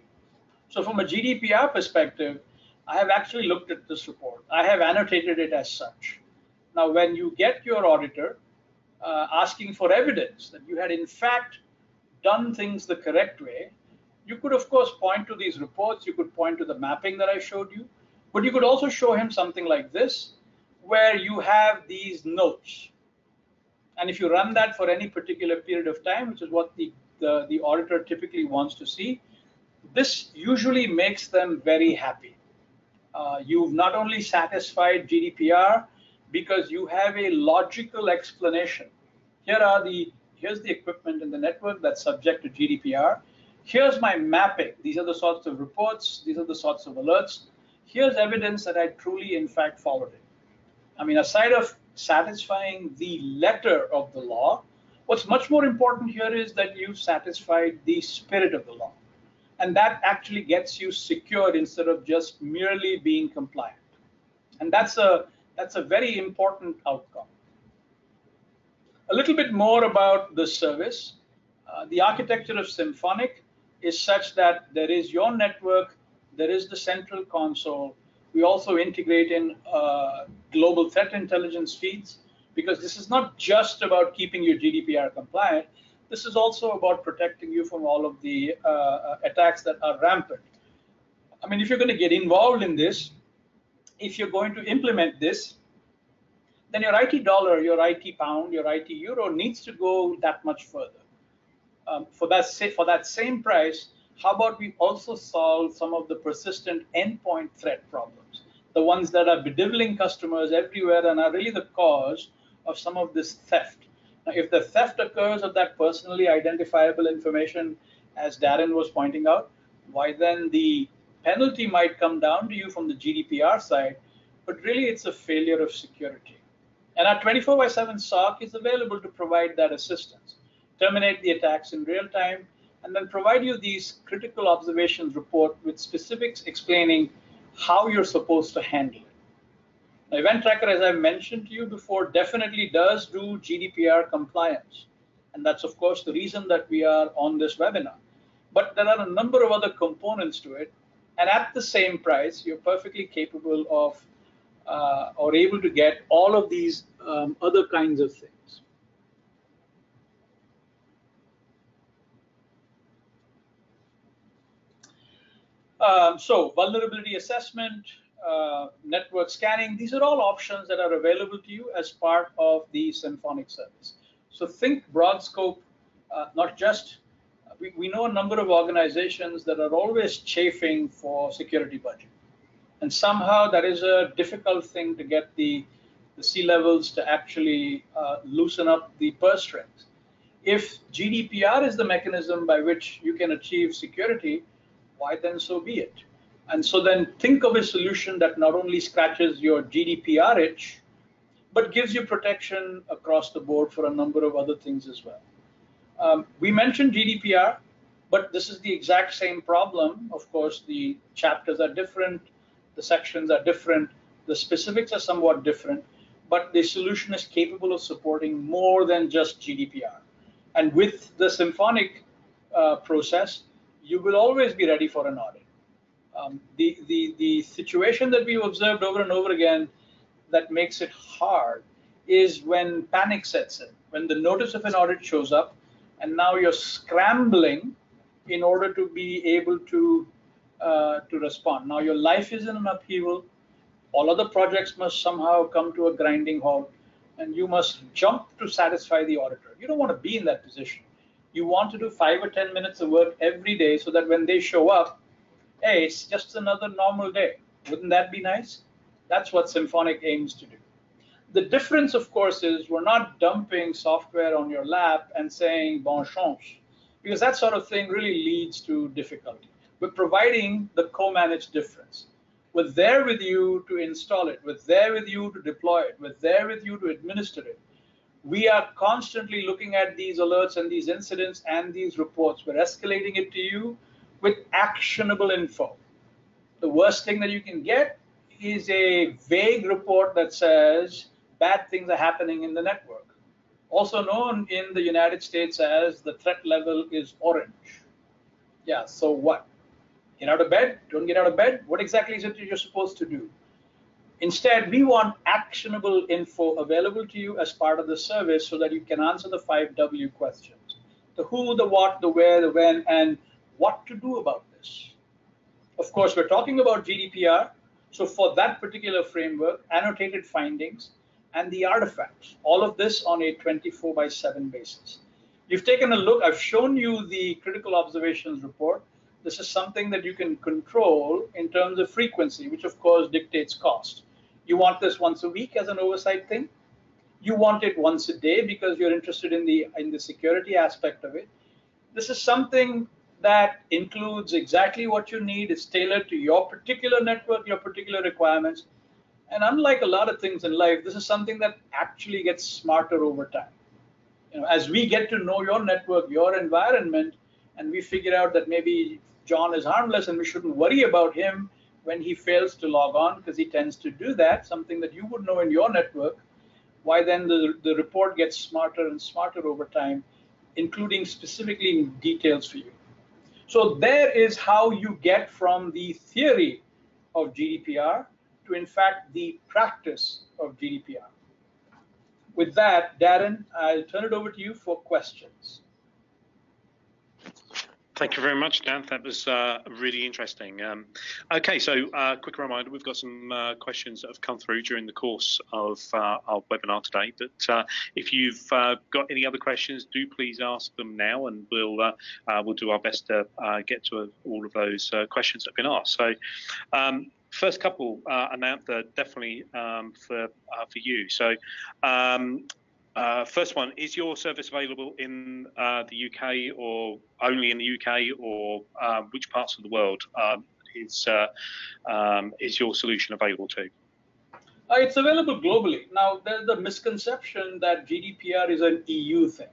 So from a GDPR perspective, I have actually looked at this report. I have annotated it as such. Now, when you get your auditor uh, asking for evidence that you had in fact done things the correct way, you could of course point to these reports, you could point to the mapping that I showed you, but you could also show him something like this, where you have these notes. And if you run that for any particular period of time, which is what the, the, the auditor typically wants to see, this usually makes them very happy. Uh, you've not only satisfied GDPR because you have a logical explanation. Here are the here's the equipment in the network that's subject to GDPR. Here's my mapping. These are the sorts of reports. These are the sorts of alerts. Here's evidence that I truly, in fact, followed it. I mean, aside of satisfying the letter of the law, what's much more important here is that you've satisfied the spirit of the law. And that actually gets you secured instead of just merely being compliant. And that's a that's a very important outcome. A little bit more about the service. Uh, the architecture of SIEMphonic is such that there is your network, there is the central console. We also integrate in uh, global threat intelligence feeds because this is not just about keeping you GDPR compliant. This is also about protecting you from all of the uh, uh attacks that are rampant. I mean, if you're going to get involved in this, if you're going to implement this, then your IT dollar, your IT pound, your IT euro needs to go that much further. Um, for that for that same price, how about we also solve some of the persistent endpoint threat problems, the ones that are bedeviling customers everywhere and are really the cause of some of this theft. Now, if the theft occurs of that personally identifiable information, as Darren was pointing out, why then the penalty might come down to you from the GDPR side, but really it's a failure of security. And our 24 by 7 SOC is available to provide that assistance, terminate the attacks in real time, and then provide you these critical observations report with specifics explaining how you're supposed to handle it. Now, Event Tracker, as I mentioned to you before, definitely does do GDPR compliance. And that's, of course, the reason that we are on this webinar. But there are a number of other components to it. And at the same price, you're perfectly capable of uh, or able to get all of these um, other kinds of things. Um, so vulnerability assessment, uh, network scanning, these are all options that are available to you as part of the SIEMphonic service. So think broad scope, uh, not just, we, we know a number of organizations that are always chafing for security budget. And somehow that is a difficult thing to get the, the C levels to actually uh, loosen up the purse strings. If GDPR is the mechanism by which you can achieve security, why then so be it? And so then think of a solution that not only scratches your GDPR itch, but gives you protection across the board for a number of other things as well. Um, we mentioned GDPR, but this is the exact same problem. Of course, the chapters are different, the sections are different, the specifics are somewhat different, but the solution is capable of supporting more than just GDPR. And with the SIEMphonic uh, process, you will always be ready for an audit. Um, the, the, the situation that we've observed over and over again that makes it hard is when panic sets in, when the notice of an audit shows up, and now you're scrambling in order to be able to uh, to respond. Now your life is in an upheaval. All other projects must somehow come to a grinding halt, and you must jump to satisfy the auditor. You don't want to be in that position you want to do five or 10 minutes of work every day so that when they show up, hey, it's just another normal day. Wouldn't that be nice? That's what SIEMphonic aims to do. The difference, of course, is we're not dumping software on your lap and saying bon chance, because that sort of thing really leads to difficulty. We're providing the co-managed difference. We're there with you to install it. We're there with you to deploy it. We're there with you to administer it. We are constantly looking at these alerts and these incidents and these reports. We're escalating it to you with actionable info. The worst thing that you can get is a vague report that says bad things are happening in the network. Also known in the United States as the threat level is orange. Yeah, so what? Get out of bed? Don't get out of bed? What exactly is it you're supposed to do? Instead, we want actionable info available to you as part of the service so that you can answer the five W questions the who, the what, the where, the when, and what to do about this. Of course, we're talking about GDPR. So, for that particular framework, annotated findings and the artifacts, all of this on a 24 by 7 basis. You've taken a look, I've shown you the critical observations report. This is something that you can control in terms of frequency, which of course dictates cost. You want this once a week as an oversight thing. You want it once a day because you're interested in the in the security aspect of it. This is something that includes exactly what you need. It's tailored to your particular network, your particular requirements. And unlike a lot of things in life, this is something that actually gets smarter over time. You know, as we get to know your network, your environment, and we figure out that maybe John is harmless and we shouldn't worry about him when he fails to log on because he tends to do that, something that you would know in your network, why then the, the report gets smarter and smarter over time, including specifically details for you. So there is how you get from the theory of GDPR to, in fact, the practice of GDPR. With that, Darren, I'll turn it over to you for questions. Thank you very much, Dan. That was uh, really interesting. Um, okay, so uh, quick reminder, we've got some uh, questions that have come through during the course of uh, our webinar today. But uh, if you've uh, got any other questions, do please ask them now, and we'll we'll do our best to get to all of those questions that have been asked. So. Um, first couple uh, are definitely um, for uh, for you. So, um, uh, first one is your service available in uh, the UK or only in the UK, or uh, which parts of the world um, is uh, um, is your solution available to? it's available globally. Now, there's the misconception that GDPR is an EU thing,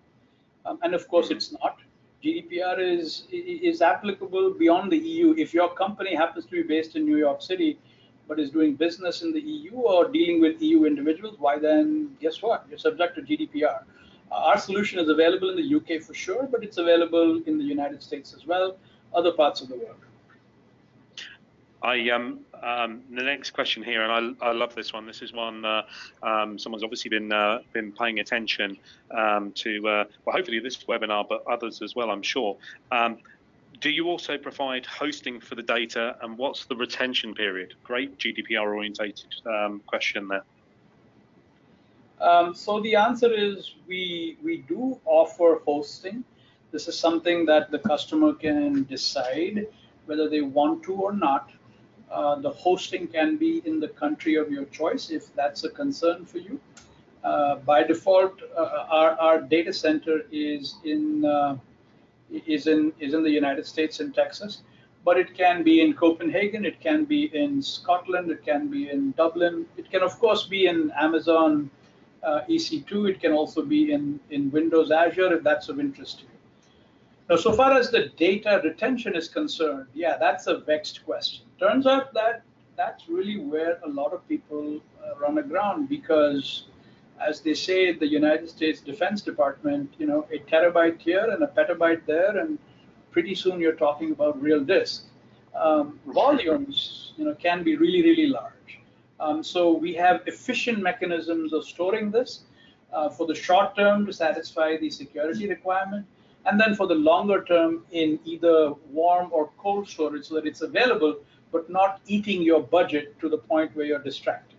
um, and of course, it's not. GDPR is is applicable beyond the EU. If your company happens to be based in New York City, but is doing business in the EU or dealing with EU individuals, why then guess what? You're subject to GDPR. Our solution is available in the UK for sure, but it's available in the United States as well, other parts of the world. I um, um, the next question here, and I, I love this one. This is one uh, um, someone's obviously been uh, been paying attention um, to. Uh, well, hopefully this webinar, but others as well, I'm sure. Um, do you also provide hosting for the data, and what's the retention period? Great GDPR orientated um, question there. so the answer is we we do offer hosting. This is something that the customer can decide whether they want to or not. Uh, the hosting can be in the country of your choice if that's a concern for you. Uh, by default, uh, our, our data center is in uh, is in is in the United States in Texas, but it can be in Copenhagen, it can be in Scotland, it can be in Dublin, it can of course be in Amazon uh, EC2, it can also be in in Windows Azure if that's of interest to you. Now, so far as the data retention is concerned, yeah, that's a vexed question. Turns out that that's really where a lot of people uh, run aground because, as they say, the United States Defense Department, you know, a terabyte here and a petabyte there, and pretty soon you're talking about real disk. Um, volumes, you know, can be really, really large. Um, so we have efficient mechanisms of storing this uh, for the short term to satisfy the security requirement and then for the longer term in either warm or cold storage so that it's available but not eating your budget to the point where you're distracted.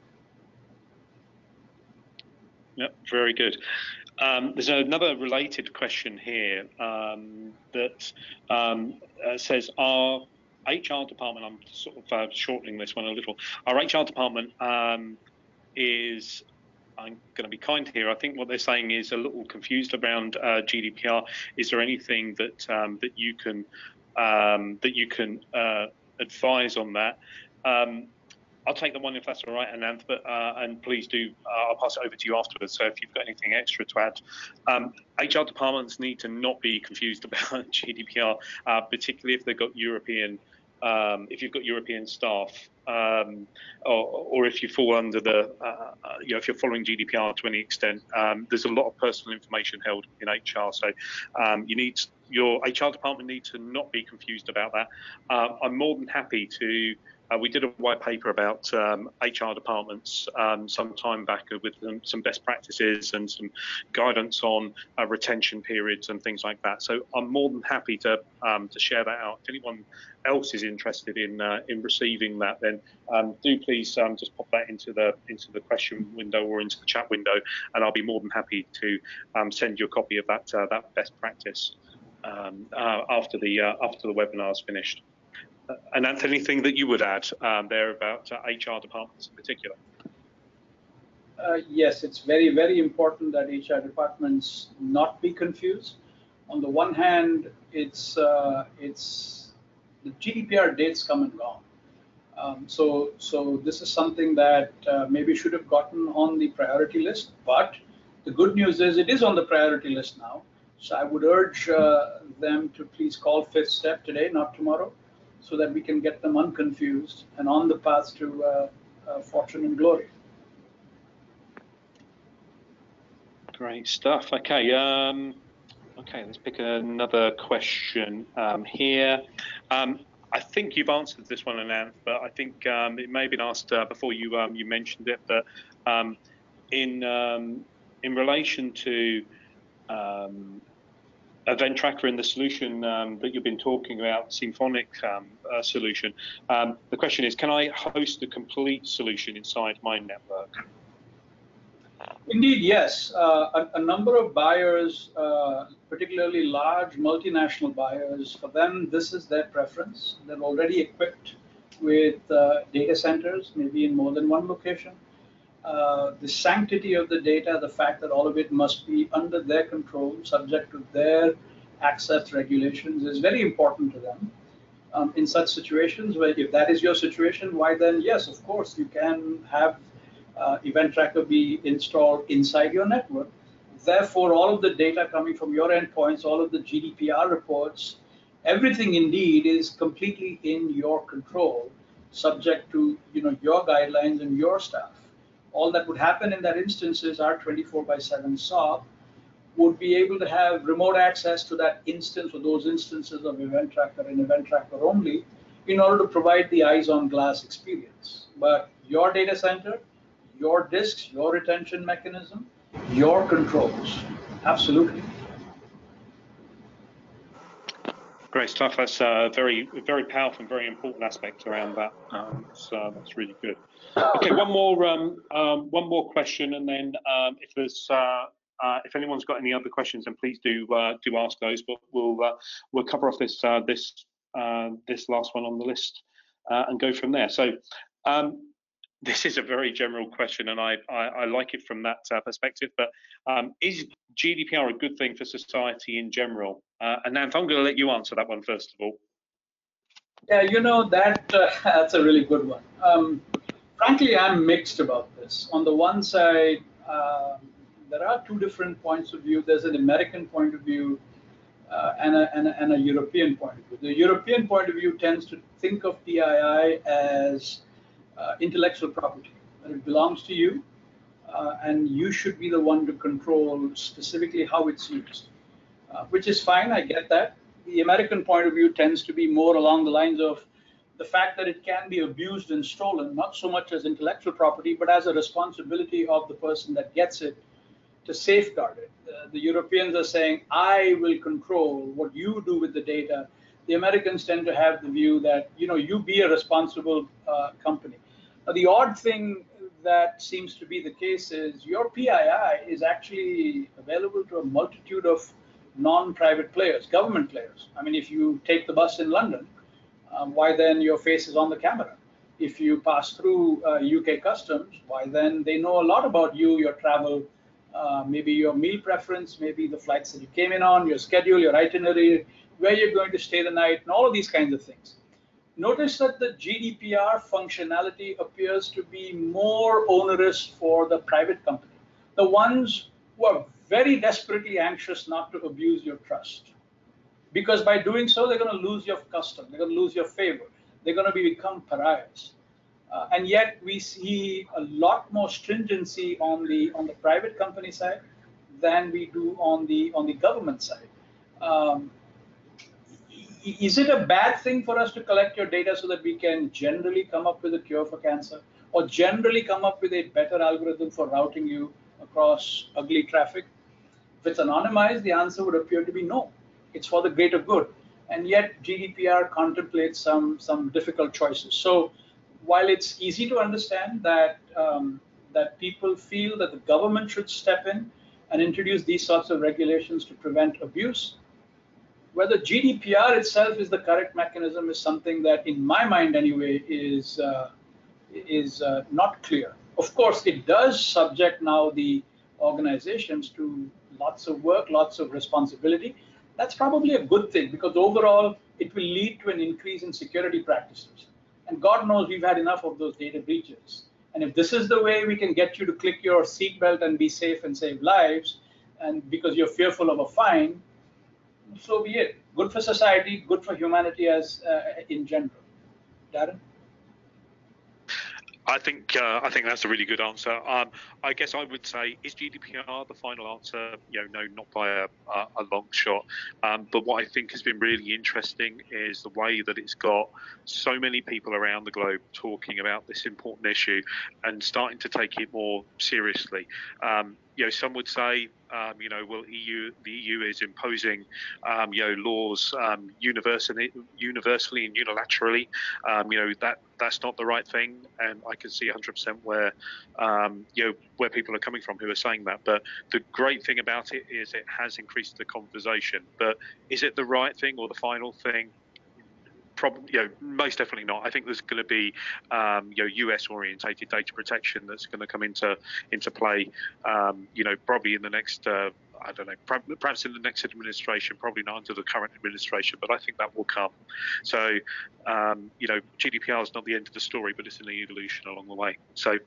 Yep, very good. Um, there's another related question here um, that um, uh, says, our HR department, I'm sort of uh, shortening this one a little, our HR department um, is I'm going to be kind here. I think what they're saying is a little confused around uh, GDPR. Is there anything that um, that you can um, that you can uh, advise on that? I'll take the one if that's all right, Ananth, but, uh, and please do, uh, I'll pass it over to you afterwards. So if you've got anything extra to add. Um, HR departments need to not be confused about GDPR, uh, particularly if they've got European um, if you've got European staff, um, or, or, if you fall under the, uh, uh you know, if you're following GDPR to any extent, um, there's a lot of personal information held in HR. So um, you need your HR department need to not be confused about that. Uh, I'm more than happy to uh, we did a white paper about um, HR departments um, some time back with um, some best practices and some guidance on uh, retention periods and things like that. So I'm more than happy to um, to share that out. If anyone else is interested in uh, in receiving that, then um, do please um, just pop that into the into the question window or into the chat window, and I'll be more than happy to send you a copy of that uh, that best practice uh, after the uh, after the webinar is finished. And Ananth, anything that you would add um, there about uh, HR departments in particular? Uh, yes, it's very, very important that HR departments not be confused. On the one hand, it's uh, it's the GDPR dates come and gone. Um, so, so this is something that uh, maybe should have gotten on the priority list. But the good news is it is on the priority list now. So I would urge uh, them to please call FifthStep today, not tomorrow, so that we can get them unconfused and on the path to uh, uh, fortune and glory. Great stuff. Okay. Um, okay, let's pick another question um, here. Um, I think you've answered this one, Ananth, but I think um, it may have been asked uh, before you um, you mentioned it. But um, in in relation to event tracker in the solution um, that you've been talking about, SIEMphonic um, uh, solution. Um, the question is, can I host the complete solution inside my network? Indeed, yes. Uh, a, a, number of buyers, uh, particularly large multinational buyers, for them, this is their preference. They're already equipped with uh, data centers, maybe in more than one location. Uh, the sanctity of the data, the fact that all of it must be under their control, subject to their access regulations, is very important to them. Um, in such situations, where if that is your situation, why then, yes, of course, you can have uh, Event Tracker be installed inside your network. Therefore, all of the data coming from your endpoints, all of the GDPR reports, everything indeed is completely in your control, subject to you know your guidelines and your staff all that would happen in that instance is our 24 by 7 SOC would be able to have remote access to that instance or those instances of Event Tracker and Event Tracker only in order to provide the eyes on glass experience. But your data center, your disks, your retention mechanism, your controls, absolutely. Great stuff. That's a very, very powerful and very important aspect around that. Um, so that's really good. Okay, one more, um, um, one more question, and then um, if there's, uh, uh, if anyone's got any other questions, then please do uh, do ask those. But we'll uh, we'll cover off this uh, this uh, this last one on the list and go from there. So. Um, this is a very general question, and I, I, I like it from that perspective. But um, is GDPR a good thing for society in general? and Nanth, I'm going to let you answer that one first of all. Yeah, you know that that's a really good one. Um, frankly, I'm mixed about this. On the one side, uh, there are two different points of view. There's an American point of view uh, and, a, and, a, and, a, European point of view. The European point of view tends to think of PII as uh, intellectual property, it belongs to you, uh, and you should be the one to control specifically how it's used, uh, which is fine. I get that. The American point of view tends to be more along the lines of the fact that it can be abused and stolen, not so much as intellectual property, but as a responsibility of the person that gets it to safeguard it. Uh, the Europeans are saying, I will control what you do with the data. The Americans tend to have the view that, you know, you be a responsible uh, company. Now, the odd thing that seems to be the case is your PII is actually available to a multitude of non-private players, government players. I mean, if you take the bus in London, um, why then your face is on the camera? If you pass through uh, UK customs, why then they know a lot about you, your travel, uh, maybe your meal preference, maybe the flights that you came in on, your schedule, your itinerary, where you're going to stay the night, and all of these kinds of things. Notice that the GDPR functionality appears to be more onerous for the private company, the ones who are very desperately anxious not to abuse your trust. Because by doing so, they're going to lose your custom, they're going to lose your favor, they're going to be, become pariahs. Uh, and yet we see a lot more stringency on the on the private company side than we do on the on the government side. Um, is it a bad thing for us to collect your data so that we can generally come up with a cure for cancer or generally come up with a better algorithm for routing you across ugly traffic? If it's anonymized, the answer would appear to be no. It's for the greater good. And yet GDPR contemplates some, some difficult choices. So while it's easy to understand that, um, that people feel that the government should step in and introduce these sorts of regulations to prevent abuse, whether GDPR itself is the correct mechanism is something that, in my mind anyway, is uh, is uh, not clear. Of course, it does subject now the organizations to lots of work, lots of responsibility. That's probably a good thing because overall it will lead to an increase in security practices. And God knows we've had enough of those data breaches. And if this is the way we can get you to click your seatbelt and be safe and save lives, and because you're fearful of a fine, so be it. Good for society, good for humanity as uh, in general. Darren? I think uh, I think that's a really good answer. Um, I guess I would say is GDPR the final answer? You know, no, not by a, a long shot. Um, but what I think has been really interesting is the way that it's got so many people around the globe talking about this important issue and starting to take it more seriously. Um, you know, some would say, um, you know, well, EU, the EU is imposing, um, you know, laws um, universally, universally and unilaterally. Um, you know, that that's not the right thing, and I can see 100% where, um, you know, where people are coming from who are saying that. But the great thing about it is it has increased the conversation. But is it the right thing or the final thing? Probably, you know, most definitely not. I think there's going to be, um, you know, US orientated data protection that's going to come into into play, um, you know, probably in the next. Uh, I don't know, perhaps in the next administration, probably not under the current administration, but I think that will come. So, um, you know, GDPR is not the end of the story, but it's an evolution along the way. So,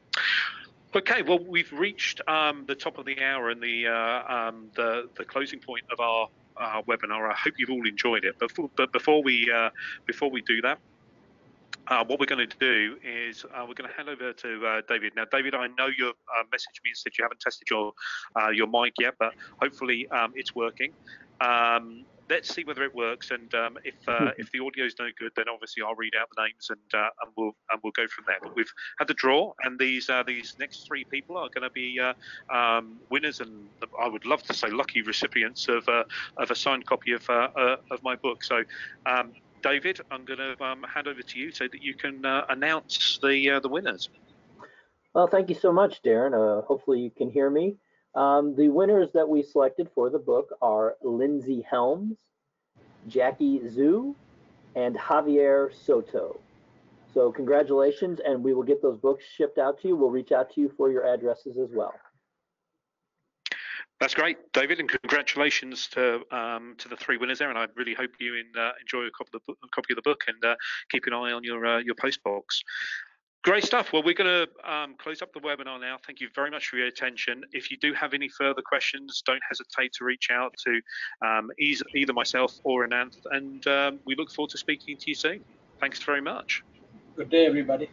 Okay, well, we've reached um, the top of the hour and the uh, um, the the closing point of our uh, webinar. I hope you've all enjoyed it. But, but before we uh, before we do that, uh, what we're going to do is uh, we're going to hand over to uh, David. Now, David, I know your uh, message means that you haven't tested your uh, your mic yet, but hopefully um, it's working. Um, let's see whether it works. And um, if uh, hmm. if the audio is no good, then obviously I'll read out the names and uh, and we'll and we'll go from there. But we've had the draw, and these uh, these next three people are going to be uh, um, winners, and I would love to say lucky recipients of uh, of a signed copy of uh, of my book. So. Um, David, I'm going to um, hand over to you so that you can announce the the winners. Well, thank you so much, Darren. hopefully you can hear me. Um, the winners that we selected for the book are Lindsay Helms, Jackie Zhu, and Javier Soto. So congratulations, and we will get those books shipped out to you. We'll reach out to you for your addresses as well. That's great, David, and congratulations to um, to the three winners there. And I really hope you in, uh, enjoy a copy of the book, copy of the book and uh, keep an eye on your uh, your post box. Great stuff. Well, we're going to um, close up the webinar now. Thank you very much for your attention. If you do have any further questions, don't hesitate to reach out to um, either myself or Ananth, and um, we look forward to speaking to you soon. Thanks very much. Good day, everybody.